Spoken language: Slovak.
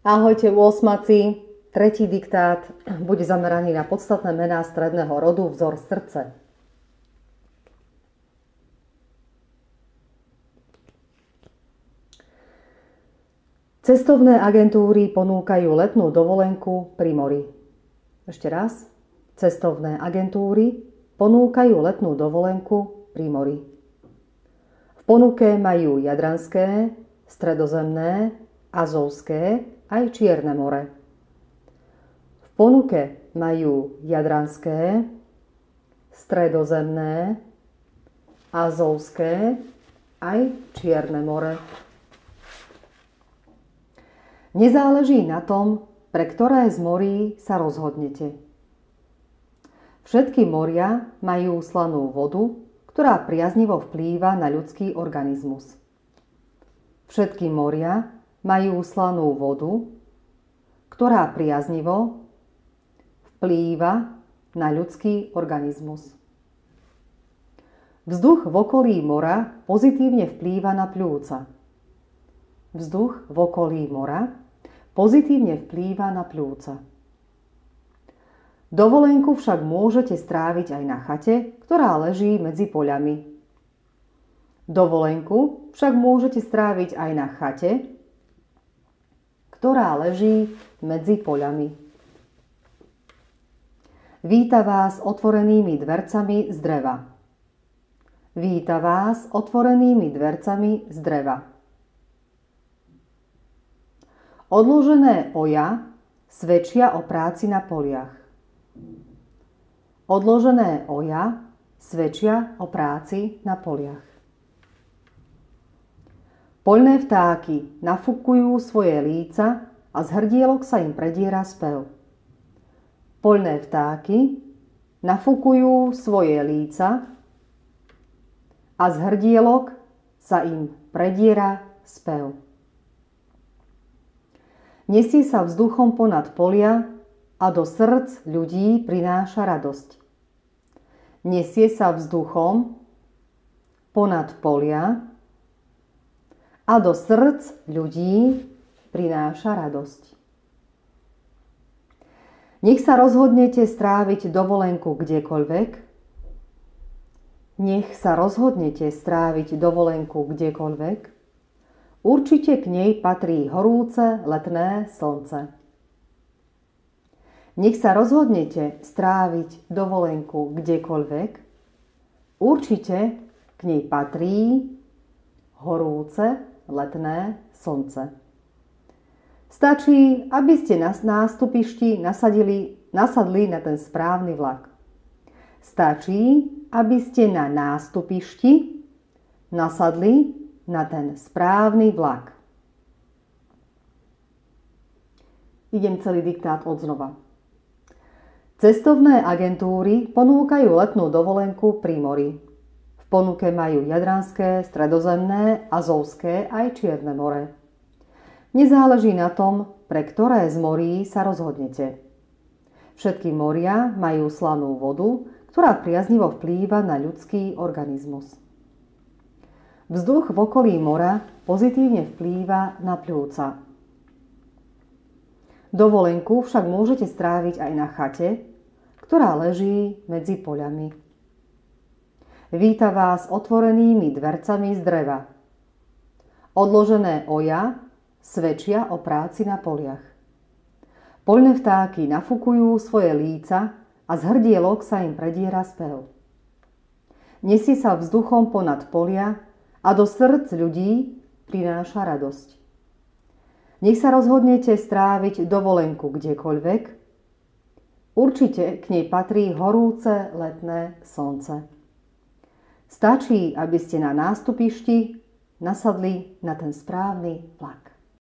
Ahojte, úosmaci. Tretí diktát bude zameraný na podstatné mená stredného rodu vzor srdce. Cestovné agentúry ponúkajú letnú dovolenku pri mori. Ešte raz. Cestovné agentúry ponúkajú letnú dovolenku pri mori. V ponuke majú Jadranské, Stredozemné, Azovské aj Čierne more. V ponuke majú Jadranské, Stredozemné, Azovské aj Čierne more. Nezáleží na tom, pre ktoré z morí sa rozhodnete. Všetky moria majú slanú vodu, ktorá priaznivo vplýva na ľudský organizmus. Všetky moria majú slanú vodu, ktorá priaznivo vplýva na ľudský organizmus. Vzduch v okolí mora pozitívne vplýva na pľúca. Vzduch v okolí mora pozitívne vplýva na pľúca. Dovolenku však môžete stráviť aj na chate, ktorá leží medzi poľami. Dovolenku však môžete stráviť aj na chate, ktorá leží medzi poľami. Víta vás otvorenými dvercami z dreva. Víta vás otvorenými dvercami z dreva. Odložené oja svedčia o práci na poliach. Odložené oja svedčia o práci na poliach. Poľné vtáky nafúkujú svoje líca a z hrdielok sa im prediera spev. Poľné vtáky nafúkujú svoje líca a z hrdielok sa im prediera spev. Nesie sa vzduchom ponad polia a do srdc ľudí prináša radosť. Nesie sa vzduchom ponad polia a do srdc ľudí prináša radosť. Nech sa rozhodnete stráviť dovolenku kdekoľvek, nech sa rozhodnete stráviť dovolenku kdekoľvek, určite k nej patrí horúce letné slnce. Nech sa rozhodnete stráviť dovolenku kdekoľvek, určite k nej patrí horúce letné slnce. Stačí, aby ste na nástupišti nasadili, nasadli na ten správny vlak. Stačí, aby ste na nástupišti nasadli na ten správny vlak. Idem celý diktát od znova. Cestovné agentúry ponúkajú letnú dovolenku pri mori ponuke majú Jadranské, Stredozemné, Azovské aj Čierne more. Nezáleží na tom, pre ktoré z morí sa rozhodnete. Všetky moria majú slanú vodu, ktorá priaznivo vplýva na ľudský organizmus. Vzduch v okolí mora pozitívne vplýva na pľúca. Dovolenku však môžete stráviť aj na chate, ktorá leží medzi poľami. Víta vás otvorenými dvercami z dreva. Odložené oja svedčia o práci na poliach. Poľné vtáky nafúkujú svoje líca a z hrdielok sa im prediera spev. Nesie sa vzduchom ponad polia a do srdc ľudí prináša radosť. Nech sa rozhodnete stráviť dovolenku kdekoľvek, určite k nej patrí horúce letné slnce. Stačí, aby ste na nástupišti nasadli na ten správny vlak.